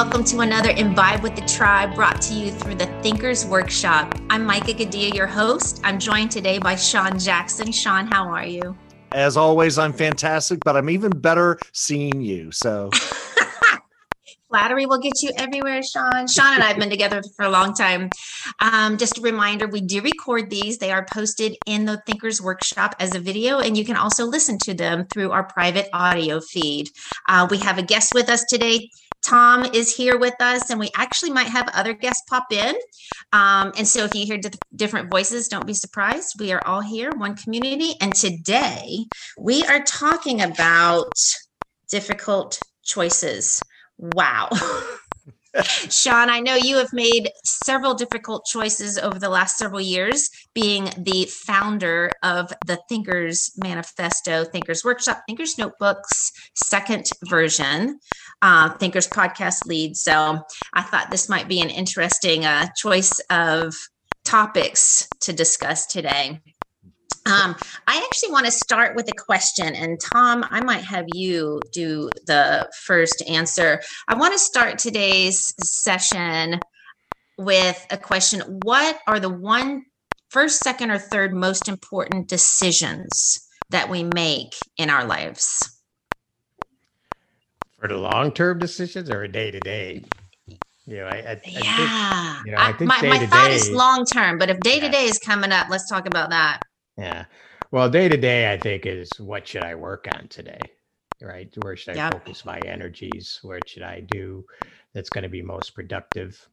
Welcome to another Imbibe with the Tribe brought to you through the Thinkers Workshop. I'm Micah Gadia, your host. I'm joined today by Sean Jackson. Sean, how are you? As always, I'm fantastic, but I'm even better seeing you. So Flattery will get you everywhere, Sean. Sean and I have been together for a long time. Um, just a reminder we do record these. They are posted in the Thinkers Workshop as a video, and you can also listen to them through our private audio feed. Uh, we have a guest with us today. Tom is here with us, and we actually might have other guests pop in. Um, and so, if you hear different voices, don't be surprised. We are all here, one community. And today we are talking about difficult choices. Wow. Sean, I know you have made several difficult choices over the last several years, being the founder of the Thinkers Manifesto, Thinkers Workshop, Thinkers Notebooks, second version, uh, Thinkers Podcast lead. So I thought this might be an interesting uh, choice of topics to discuss today. Um, I actually want to start with a question, and Tom, I might have you do the first answer. I want to start today's session with a question What are the one, first, second, or third most important decisions that we make in our lives? For the long term decisions or day to day? You know, I, I, yeah. I think, you know, I think my, my thought is long term, but if day to day is coming up, let's talk about that. Yeah. Well, day to day, I think is what should I work on today? Right. Where should I yep. focus my energies? What should I do that's going to be most productive?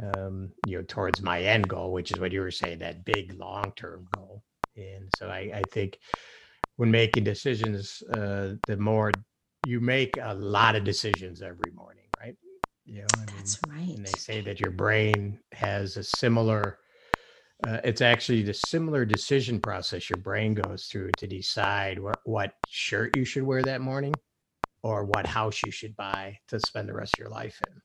Um, you know, towards my end goal, which is what you were saying, that big long term goal. And so I, I think when making decisions, uh, the more you make a lot of decisions every morning, right? You know, I mean, that's right. And they say that your brain has a similar uh, it's actually the similar decision process your brain goes through to decide what, what shirt you should wear that morning or what house you should buy to spend the rest of your life in.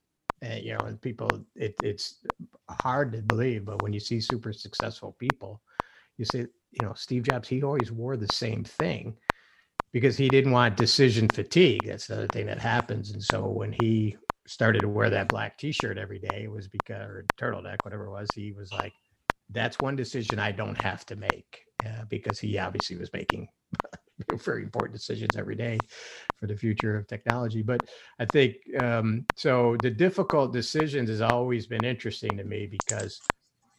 And, you know, and people, it, it's hard to believe, but when you see super successful people, you say, you know, Steve Jobs, he always wore the same thing because he didn't want decision fatigue. That's the other thing that happens. And so when he started to wear that black t-shirt every day, it was because, or turtleneck, whatever it was, he was like, that's one decision I don't have to make uh, because he obviously was making very important decisions every day for the future of technology. But I think um, so. The difficult decisions has always been interesting to me because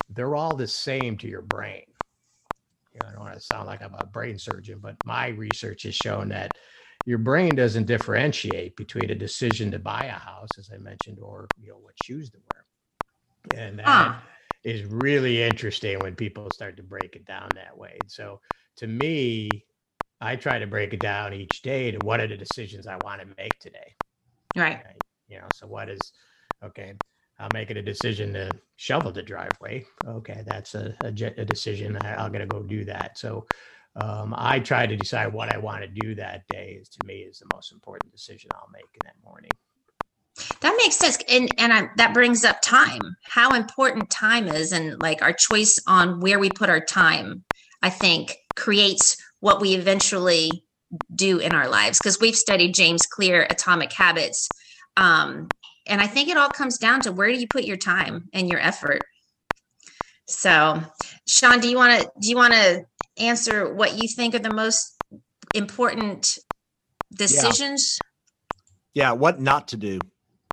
they're all the same to your brain. You know, I don't want to sound like I'm a brain surgeon, but my research has shown that your brain doesn't differentiate between a decision to buy a house, as I mentioned, or you know what shoes to wear, and that. Ah is really interesting when people start to break it down that way. So to me, I try to break it down each day to what are the decisions I want to make today. Right. right? You know, so what is okay? I'm making a decision to shovel the driveway. Okay, that's a, a, a decision. I, am going to go do that. So um, I try to decide what I want to do that day. Is to me is the most important decision I'll make in that morning. That makes sense, and and I, that brings up time. How important time is, and like our choice on where we put our time, I think creates what we eventually do in our lives. Because we've studied James Clear, Atomic Habits, um, and I think it all comes down to where do you put your time and your effort. So, Sean, do you want to do you want to answer what you think are the most important decisions? Yeah. yeah, what not to do.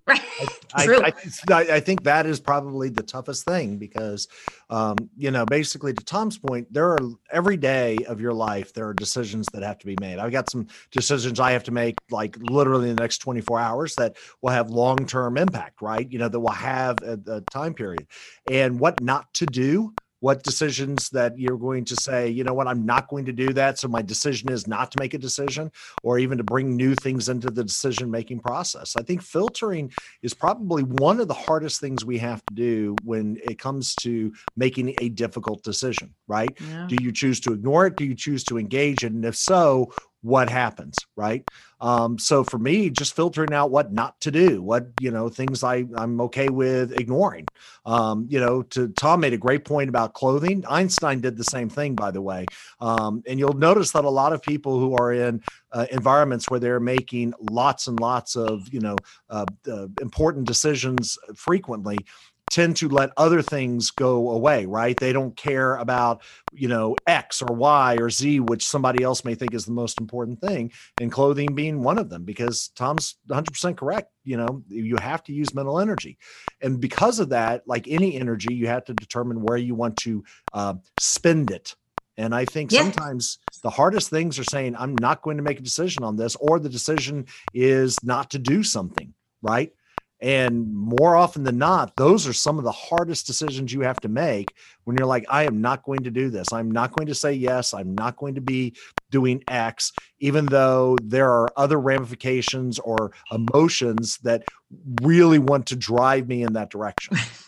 Right. I, True. I, I, I, think that is probably the toughest thing because, um, you know, basically to Tom's point, there are every day of your life, there are decisions that have to be made. I've got some decisions I have to make like literally in the next 24 hours that will have long term impact, right? You know, that will have a, a time period and what not to do what decisions that you're going to say, you know what, I'm not going to do that. So my decision is not to make a decision or even to bring new things into the decision making process. I think filtering is probably one of the hardest things we have to do when it comes to making a difficult decision, right? Yeah. Do you choose to ignore it? Do you choose to engage? And if so, what happens right? Um, so for me just filtering out what not to do what you know things i i'm okay with ignoring. Um, you know to tom made a great point about clothing. Einstein did the same thing by the way. Um, and you'll notice that a lot of people who are in uh, environments where they're making lots and lots of you know uh, uh, important decisions frequently tend to let other things go away, right? They don't care about, you know, X or Y or Z, which somebody else may think is the most important thing, and clothing being one of them, because Tom's 100% correct. You know, you have to use mental energy. And because of that, like any energy, you have to determine where you want to uh, spend it. And I think Yeah. sometimes the hardest things are saying, I'm not going to make a decision on this, or the decision is not to do something, right? And more often than not, those are some of the hardest decisions you have to make when you're like, I am not going to do this. I'm not going to say yes. I'm not going to be doing X, even though there are other ramifications or emotions that really want to drive me in that direction.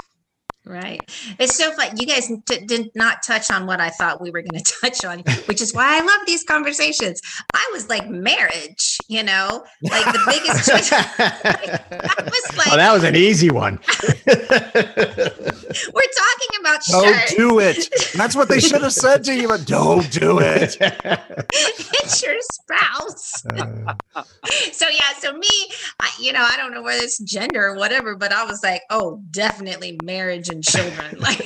Right. It's so fun. You guys t- did not touch on what I thought we were going to touch on, which is why I love these conversations. I was like marriage, you know, like the biggest choice. I was like, oh, that was an easy one. we're talking about Don't shirts. do it. That's what they should have said to you, but don't do it. it's your spouse. Uh, So yeah, so me, I, you know, I don't know whether it's gender or whatever, but I was like, oh, definitely marriage and children. Like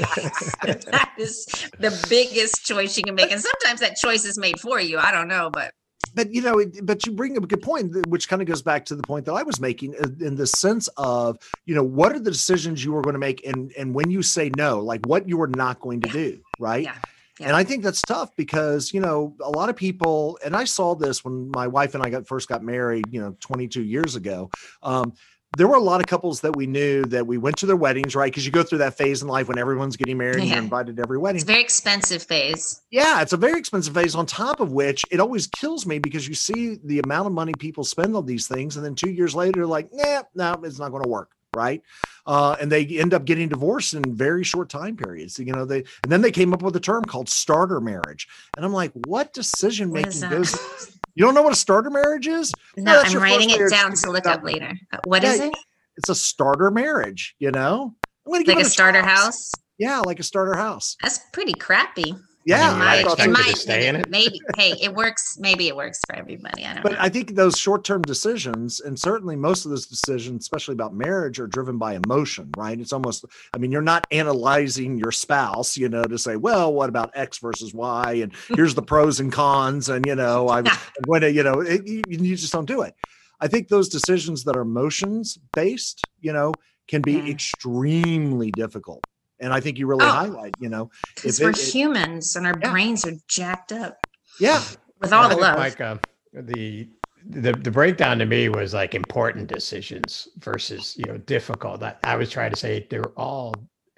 that is the biggest choice you can make, and sometimes that choice is made for you. I don't know, but but you know it- but you bring up a good point which kind of goes back to the point that i was making uh, in the sense of you know what are the decisions you are going to make and and when you say no like what you are not going to do right Yeah, yeah. and i think that's tough because you know a lot of people and i saw this when my wife and i got first got married you know 22 years ago um there were a lot of couples that we knew that we went to their weddings, right? Because you go through that phase in life when everyone's getting married and Yeah. you're invited to every wedding. it's a very expensive phase. Yeah, it's a very expensive phase. On top of which, it always kills me because you see the amount of money people spend on these things, and then two years later, they're like, nah, no, it's not going to work, right? Uh, and they end up getting divorced in very short time periods. You know, they and then they came up with a term called starter marriage, and I'm like, what decision making goes? You don't know what a starter marriage is? No, that's I'm writing it down to look up later. Uh, What is Yeah, it? It's a starter marriage. You know, I'm give Like a starter house? Yeah, like a starter house. That's pretty crappy. Yeah, It I might, thought it expect so. to might stay in it. Maybe. Hey, it works. Maybe it works for everybody. I don't But know. I think those short-term decisions, and certainly most of those decisions, especially about marriage, are driven by emotion, right? It's almost, I mean, you're not analyzing your spouse, you know, to say, well, what about X versus Y, and here's the pros and cons, and you know, I'm going to, you know, it, you, you just don't do it. I think those decisions that are emotions based, you know, can be Yeah. extremely difficult. And I think you really Oh. highlight, you know, Because if we're it- it- humans and our Yeah. brains are jacked up yeah, with all I the love. Like uh, the the the breakdown to me was like important decisions versus you know difficult. I, I was trying to say they're all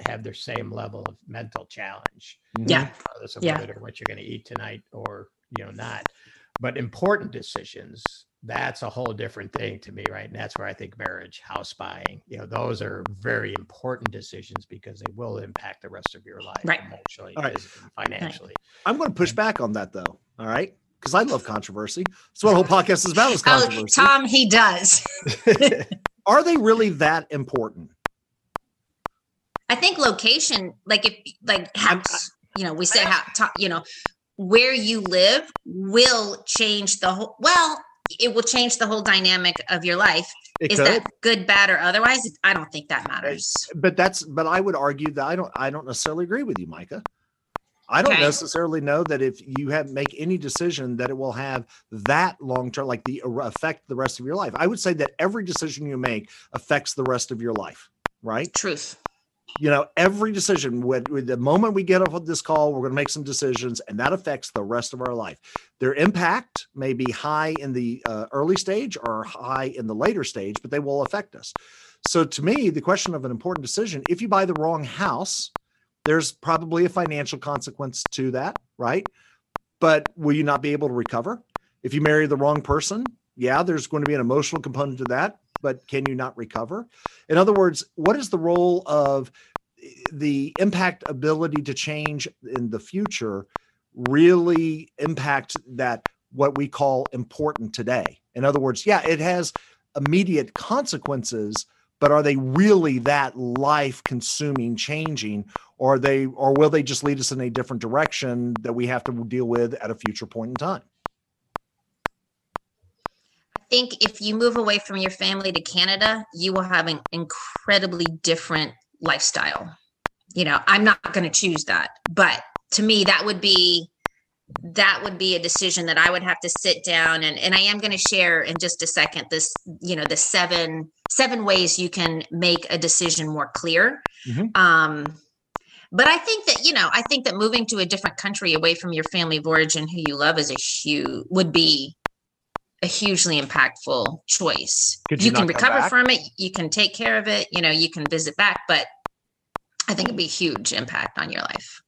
have their same level of mental challenge, Yeah. regardless of Yeah. whether what you're going to eat tonight or you know not. But important decisions, that's a whole different thing to me, right? And that's where I think marriage, house buying, you know, those are very important decisions because they will impact the rest of your life Right. emotionally, All right. physically, financially. I'm going to push back on that though. All right. Because I love controversy. That's what the whole podcast is about is oh, controversy Oh. Tom, he does. Are they really that important? I think location, like if, like, I'm- house, you know, we say how, you know, where you live will change the whole, well, it will change the whole dynamic of your life. It Is could, that good, bad, or otherwise? I don't think that matters. but that's but I would argue that I don't I don't necessarily agree with you, Micah. I don't Okay. necessarily know that if you have make any decision that it will have that long term, like the uh, affect the rest of your life. I would say that every decision you make affects the rest of your life, right? Truth. You know every decision with the moment we get off of this call we're going to make some decisions and that affects the rest of our life. Their impact may be high in the uh, early stage or high in the later stage but they will affect us. So to me the question of an important decision if you buy the wrong house there's probably a financial consequence to that right? But will you not be able to recover? If you marry the wrong person yeah there's going to be an emotional component to that but can you not recover in other words, what is the role of eh, the impact ability to change in the future really impact that what we call important today. In other words, yeah, it has immediate consequences, but are they really that life consuming changing or they or will they just lead us in a different direction that we have to deal with at a future point in time? I think if you move away from your family to Canada, you will have an incredibly different lifestyle. You know, I'm not going to choose that, but to me that would be that would be a decision that I would have to sit down and and I am going to share in just a second this you know the seven seven ways you can make a decision more clear. Mhm. Um but I think that you know I think that moving to a different country away from your family of origin who you love is a huge would be a hugely impactful choice. You, you can recover back? from it, you can take care of it, you know, you can visit back, but I think it'd be a huge impact on your life.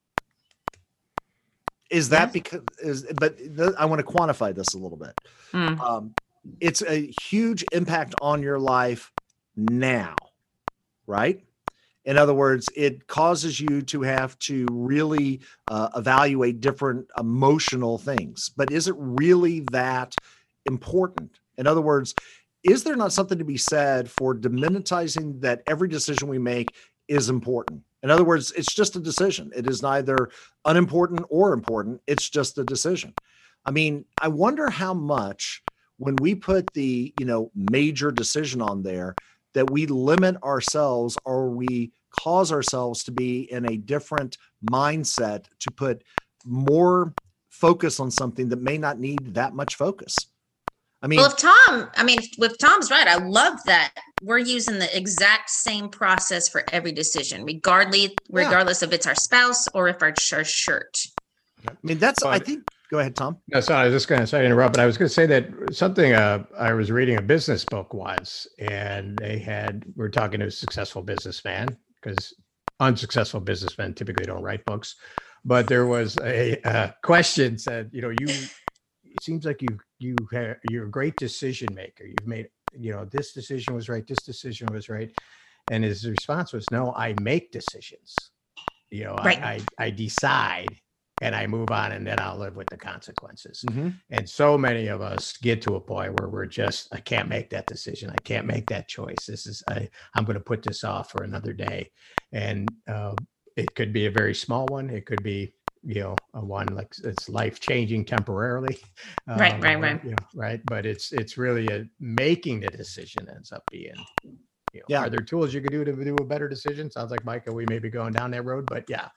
Is that because is but th- I want to quantify this a little bit. Mm. um, it's a huge impact on your life now, right? In other words, it causes you to have to really uh, evaluate different emotional things. But is it really that important? In other words, is there not something to be said for demonetizing that every decision we make is important? In other words, it's just a decision. It is neither unimportant or important. It's just a decision. I mean, I wonder how much when we put the, you know, major decision on there that we limit ourselves or we cause ourselves to be in a different mindset to put more focus on something that may not need that much focus. I mean, Well, if Tom, I mean, if, if Tom's right, I love that we're using the exact same process for every decision, regardless, regardless if it's our spouse or if our, our shirt. I mean that's I think go ahead, Tom. No, sorry, I was just going to say interrupt, but I was going to say that something uh, I was reading a business book once, and they had we are talking to a successful businessman because unsuccessful businessmen typically don't write books, but there was a uh, question said, you know, you it seems like you you ha- you're a great decision maker. You've made you know this decision was right, this decision was right, and his response was, no, I make decisions. You know, Right. I, I I decide and I move on, and then I'll live with the consequences. Mm-hmm. And so many of us get to a point where we're just, I can't make that decision. I can't make that choice. This is, I, I'm going to put this off for another day. And uh, it could be a very small one. It could be, you know, a one like it's life changing temporarily. Right, right, or, right. You know, right. But it's, it's really a making the decision ends up being, you know, Yeah. are there tools you could do to do a better decision? Sounds like Micah, we may be going down that road, but yeah,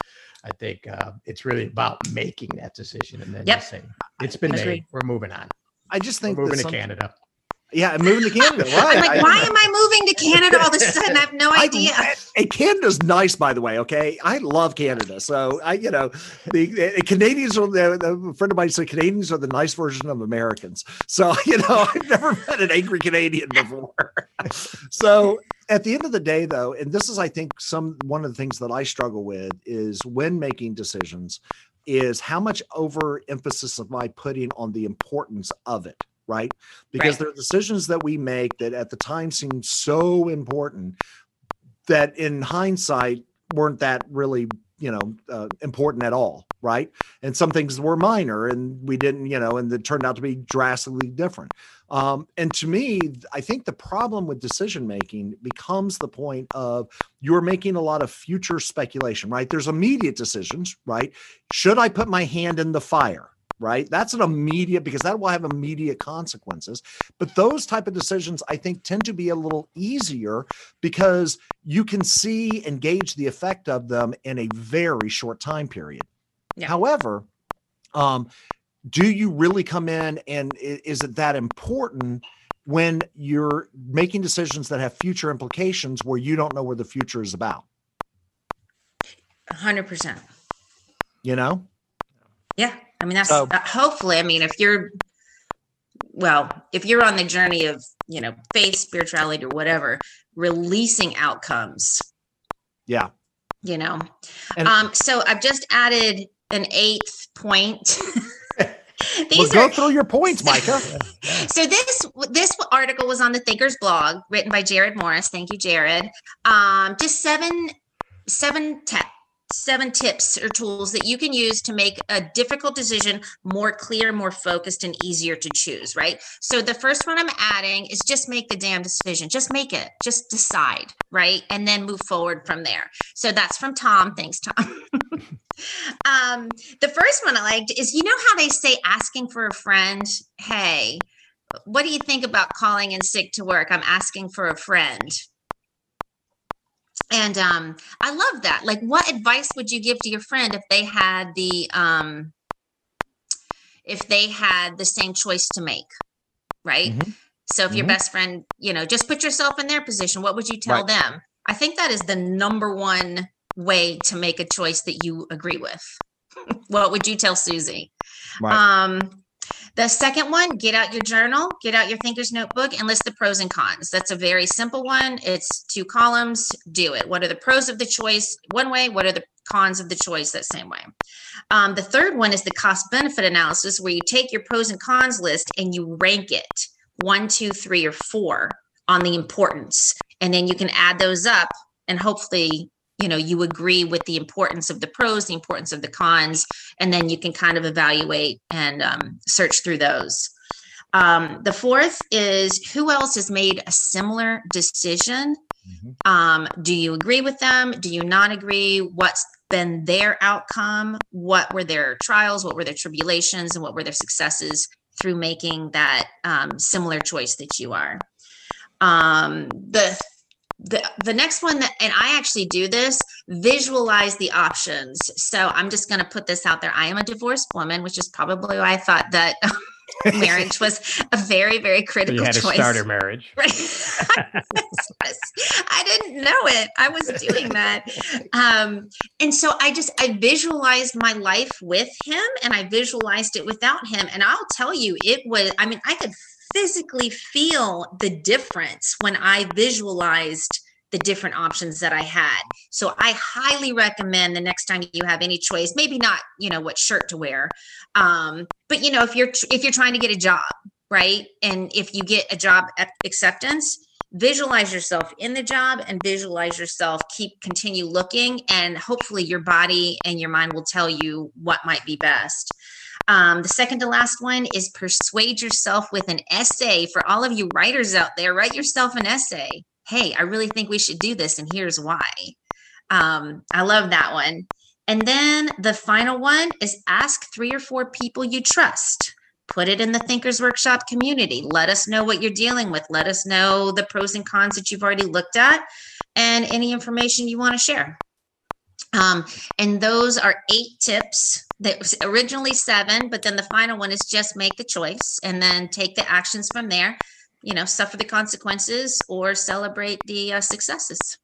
I think uh, it's really about making that decision and then Yep. just saying, it's been made. We're moving on. I just think We're think moving to some- Canada. Yeah, I'm moving to Canada. Right. I'm like, I- why am I moving to Canada all of a sudden? I have no I- idea. Canada's nice, by the way. Okay, I love Canada. So I, you know, the, the Canadians are the, the a friend of mine said Canadians are the nice version of Americans. So you know, I've never met an angry Canadian before. so at the end of the day, though, and this is, I think, some one of the things that I struggle with is when making decisions, is how much overemphasis am I putting on the importance of it, right? Because Right. there are decisions that we make that at the time seem so important that in hindsight weren't that really you know uh, important at all right? And some things were minor and we didn't you know and it turned out to be drastically different. Um, and to me i think the problem with decision making becomes the point of you're making a lot of future speculation right? There's immediate decisions right? Should i put my hand in the fire right that's an immediate because that will have immediate consequences but those type of decisions i think tend to be a little easier because you can see and gauge the effect of them in a very short time period. Yeah. However, um, do you really come in and is it that important when you're making decisions that have future implications where you don't know where the future is about? 100%. You know? Yeah. I mean, that's hopefully, I mean, if you're, well, if you're on the journey of, you know, faith, spirituality, or whatever, releasing outcomes, Yeah. you know. And- um, so I've just added an eighth point. Well, go are through your points, Micah. so this this article was on the Thinkers blog, written by Jared Morris. Thank you, Jared. Um, just seven seven te- seven tips or tools that you can use to make a difficult decision more clear, more focused, and easier to choose, right? So the first one I'm adding is just make the damn decision. Just make it. Just decide, right? And then move forward from there. So that's from Tom. Thanks, Tom. um, the first one I liked is you know how they say asking for a friend, hey, what do you think about calling in sick to work? I'm asking for a friend and um i love that like what advice would you give to your friend if they had the um if they had the same choice to make right Mhm. so if your Mhm. best friend you know just put yourself in their position what would you tell Right. them i think that is the number one way to make a choice that you agree with what would you tell susie Right. um, the second one, get out your journal, get out your thinker's notebook, and list the pros and cons. That's a very simple one. It's two columns. Do it. What are the pros of the choice one way? What are the cons of the choice that same way? Um, the third one is the cost benefit analysis, where you take your pros and cons list and you rank it one, two, three, or four on the importance. And then you can add those up and hopefully you know you agree with the importance of the pros the importance of the cons and then you can kind of evaluate and um, search through those. Um, the fourth is who else has made a similar decision? Mhm. um, do you agree with them? Do you not agree? What's been their outcome? What were their trials? What were their tribulations? And what were their successes through making that um, similar choice that you are? Um, the the the next one that and i actually do this visualize the options so i'm just going to put this out there i am a divorced woman which is probably why i thought that marriage was a very very critical you had a choice starter marriage. Right. I didn't know it. I was doing that. Um, and so I just I visualized my life with him and I visualized it without him. And I'll tell you, it was, I mean, I could physically feel the difference when I visualized the different options that I had. So I highly recommend the next time you have any choice, maybe not, you know, what shirt to wear. Um, but you know, if you're if you're trying to get a job, right? And if you get a job ac- acceptance, visualize yourself in the job and visualize yourself keep continue looking and hopefully your body and your mind will tell you what might be best um, the second to last one is persuade yourself with an essay for all of you writers out there. Write yourself an essay. Hey i really think we should do this and here's why. Um, i love that one. And then the final one is ask three or four people you trust. Put it in the thinkers workshop community. Let us know what you're dealing with. Let us know the pros and cons that you've already looked at and any information you want to share. Um, and those are eight tips that was originally seven but then the final one is just make the choice and then take the actions from there you know suffer the consequences or celebrate the uh, successes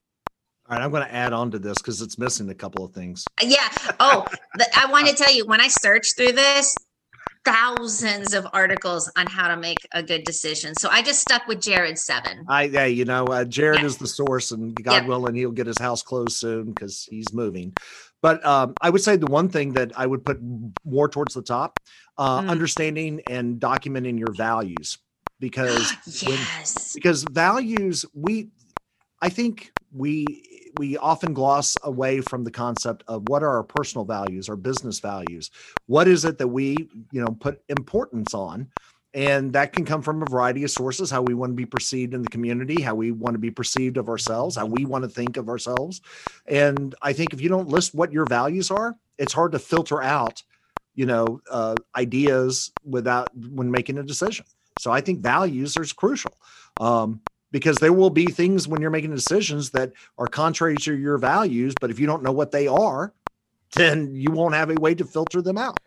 All right, I'm going to add on to this because it's missing a couple of things. yeah oh the, i want to tell you when i searched through this thousands of articles on how to make a good decision so i just stuck with Jared seven I, yeah, you know, uh, Jared Yeah. is the source, and God Yep. willing, he'll get his house closed soon because he's moving. But um, I would say the one thing that I would put more towards the top, uh, Mm. understanding and documenting your values, because when- because values we i think we we often gloss away from the concept of what are our personal values our business values? What is it that we you know put importance on? And that can come from a variety of sources how we want to be perceived in the community how we want to be perceived of ourselves how we want to think of ourselves. And i think if you don't list what your values are it's hard to filter out you know uh, ideas without when making a decision. So I think values are crucial. Um, because there will be things when you're making decisions that are contrary to your values. But if you don't know what they are, then you won't have a way to filter them out.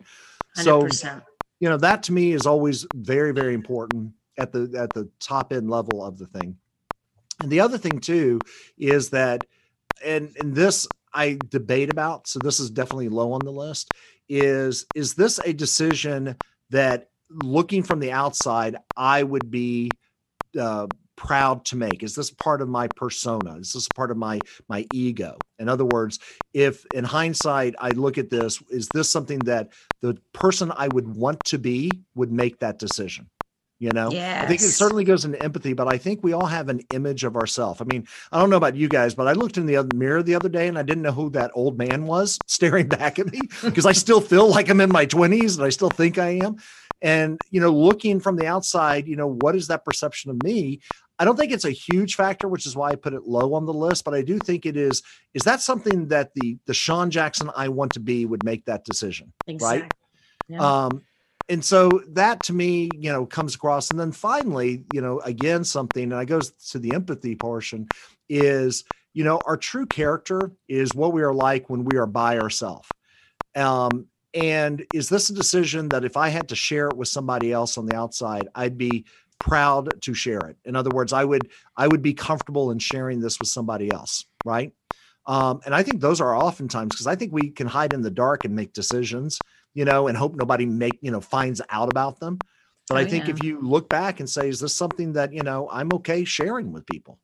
So 100% you know that to me is always very very important at the at the top end level of the thing. And the other thing too is that, and and this I debate about. So this is definitely low on the list. Is is this a decision that looking from the outside I would be uh, proud to make? Is this part of my persona? Is this part of my my ego? In other words, if in hindsight I look at this, is this something that the person I would want to be would make that decision? You know, Yes. I think it certainly goes into empathy, but I think we all have an image of ourselves. I mean, I don't know about you guys, but I looked in the other mirror the other day and I didn't know who that old man was staring back at me because I still feel like I'm in my 20s and I still think I am. And, you know, looking from the outside, you know, what is that perception of me? I don't think it's a huge factor, which is why I put it low on the list, but I do think it is. Is that something that the the Sean Jackson I want to be would make that decision? Exactly. Yeah. Um, and so that to me, you know, comes across. And then finally, you know, again, something, and I goes to the empathy portion is, you know, our true character is what we are like when we are by ourselves. Um, and is this a decision that if I had to share it with somebody else on the outside, I'd be proud to share it. In other words, I would I would be comfortable in sharing this with somebody else, right? Um, and I think those are oftentimes because I think we can hide in the dark and make decisions you know, and hope nobody make, you know, finds out about them. But Oh, I think yeah. if you look back and say, is this something that, you know, I'm okay sharing with people?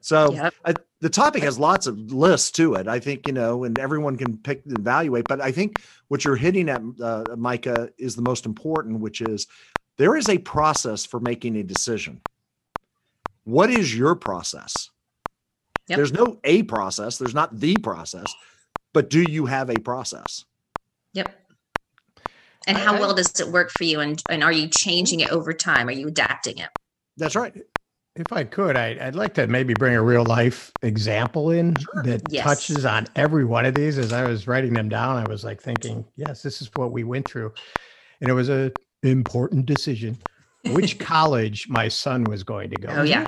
So Yep. I, the topic has lots of lists to it. I think, you know, and everyone can pick and evaluate. But I think what you're hitting at, uh, Micah, is the most important, which is there is a process for making a decision. What is your process? Yep. There's no a process, there's not the process, but do you have a process? Yep. And how I- well does it work for you? And, and are you changing it over time? Are you adapting it? That's right. If I could, I, I'd like to maybe bring a real life example in that Yes. touches on every one of these. As I was writing them down, I was like thinking, yes, this is what we went through. And it was a important decision which college my son was going to go. Oh, yeah.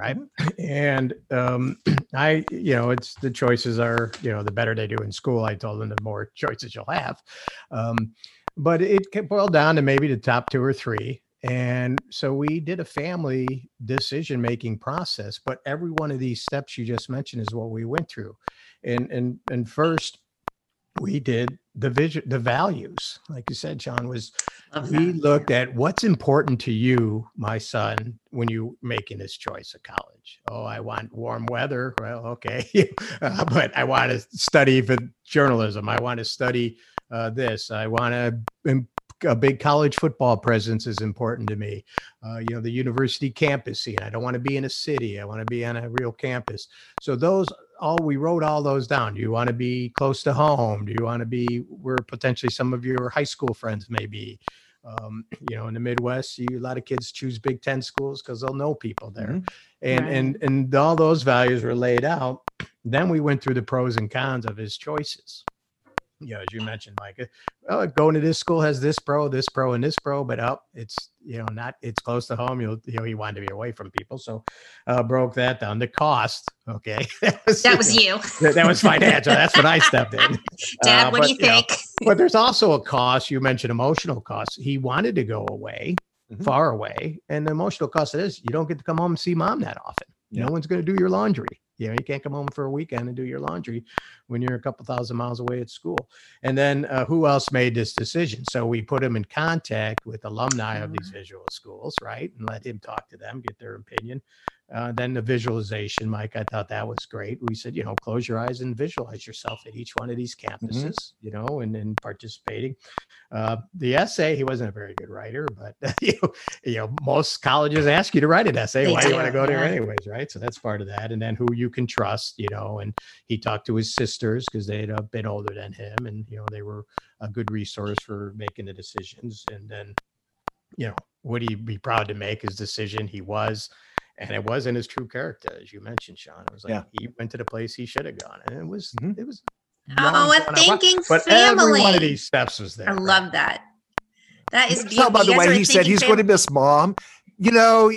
right and um i you know it's the choices are you know the better they do in school i told them the more choices you'll have um but it boiled down to maybe the top two or three and so we did a family decision making process but every one of these steps you just mentioned is what we went through and and and first we did the vision the values like you said Sean was we looked at what's important to you, my son, when you making this choice of college. Oh, I want warm weather. Well, okay, Uh, but I want to study for journalism. I want to study uh, this. I want to. A big college football presence is important to me. Uh, you know, the university campus scene. I don't want to be in a city. I want to be on a real campus. So those all we wrote all those down. Do you want to be close to home? Do you want to be where potentially some of your high school friends may be? um, you know in the midwest you, a lot of kids choose big 10 schools because they'll know people there Mhm. and and and all those values were laid out then we went through the pros and cons of his choices you know as you mentioned mike oh, going to this school has this pro this pro and this pro but up it's you know not it's close to home you'll you know he wanted to be away from people so uh broke that down the cost okay that was, That was you. that, that was financial that's what i stepped in Dad, Uh, what but, do you know, think? but there's also a cost. You mentioned emotional costs. He wanted to go away, Mhm. far away, and the emotional cost of this, you don't get to come home and see mom that often. Yeah. No one's going to do your laundry. You know, you can't come home for a weekend and do your laundry when you're a couple thousand miles away at school. And then uh, who else made this decision? So we put him in contact with alumni of these visual schools, right? And let him talk to them, get their opinion. Uh, then the visualization, Mike, I thought that was great. We said, you know, close your eyes and visualize yourself at each one of these campuses, you know, and, then participating. Uh, the essay, he wasn't a very good writer, but you know, you know, most colleges ask you to write an essay. They Why do you want to go there anyways, right? So that's part of that. And then who you can trust, you know, and he talked to his sisters because they'd a bit older than him, and you know, they were a good resource for making the decisions. And then, you know, would he be proud to make his decision? He was. And it wasn't his true character, as you mentioned, Sean. It was like Yeah. he went to the place he should have gone, and it was Mhm. it was. Oh, a gone out. thinking But every one of these steps was there. I right? love that. That is So, beautiful. by the You way, he said he's fam- going to miss mom. You know,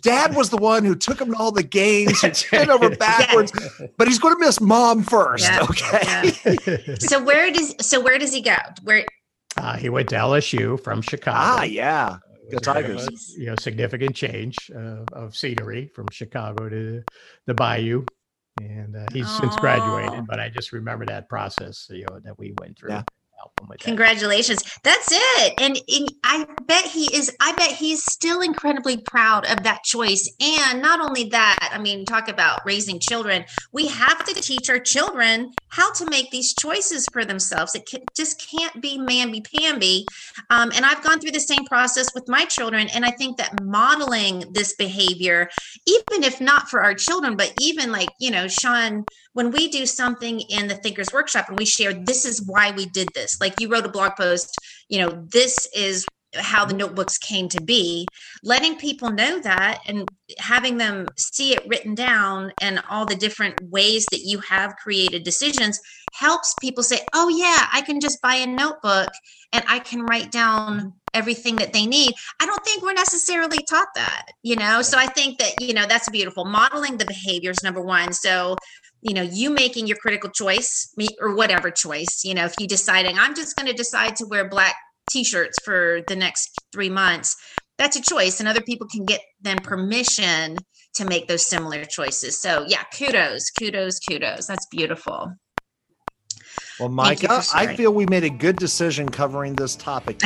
dad was the one who took him to all the games, and bent over backwards, but he's going to miss mom first. Yeah, Okay. So where does so where does he go? Where uh, he went to LSU from Chicago. Ah, yeah. It was Go a bit of Tigers. a, you know, significant change uh, of scenery from Chicago to the Bayou, and uh, he's since graduated. But I just remember that process, you know, that we went through. Yeah. With that. Congratulations. That's it. And, and I bet he is, I bet he's still incredibly proud of that choice. And not only that, I mean, talk about raising children. We have to teach our children how to make these choices for themselves. It can, just can't be mamby pamby. Um, and I've gone through the same process with my children. And I think that modeling this behavior, even if not for our children, but even like, you know, Sean, when we do something in the thinkers workshop and we share this is why we did this. Like you wrote a blog post you know this is how the notebooks came to be. Letting people know that and having them see it written down and all the different ways that you have created decisions helps people say oh yeah i can just buy a notebook and i can write down everything that they need. I don't think we're necessarily taught that you know? So i think that you know that's beautiful. Modeling the behaviors number one. So you know you making your critical choice or whatever choice you know if you deciding i'm just going to decide to wear black t-shirts for the next three months that's a choice and other people can get them permission to make those similar choices. So yeah kudos kudos kudos. That's beautiful. Well, Micah, I feel we made a good decision covering this topic.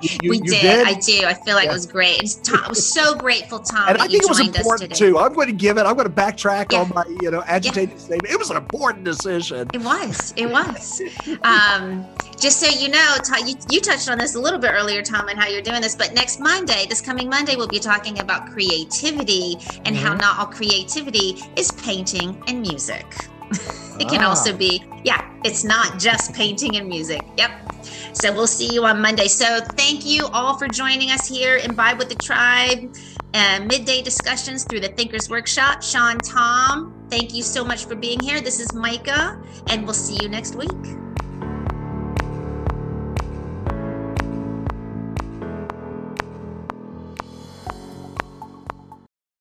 Did. You- we you did. I do. I feel like Yeah. it was great. It's Tom, I was so grateful, Tom, and I think it was important too. I'm going to give it. I'm going to backtrack Yeah. on my, you know, agitated statement. It was an important decision. It was. It was. um, just so you know, Ta- you, you touched on this a little bit earlier, Tom, and how you're doing this. But next Monday, this coming Monday, we'll be talking about creativity and how Mhm. not all creativity is painting and music. it can Ah. also be, yeah, it's not just painting and music. Yep. So we'll see you on Monday. So thank you all for joining us here Imbibe with the Tribe and midday discussions through the Thinkers Workshop. Sean, Tom, thank you so much for being here. This is Micah, and we'll see you next week.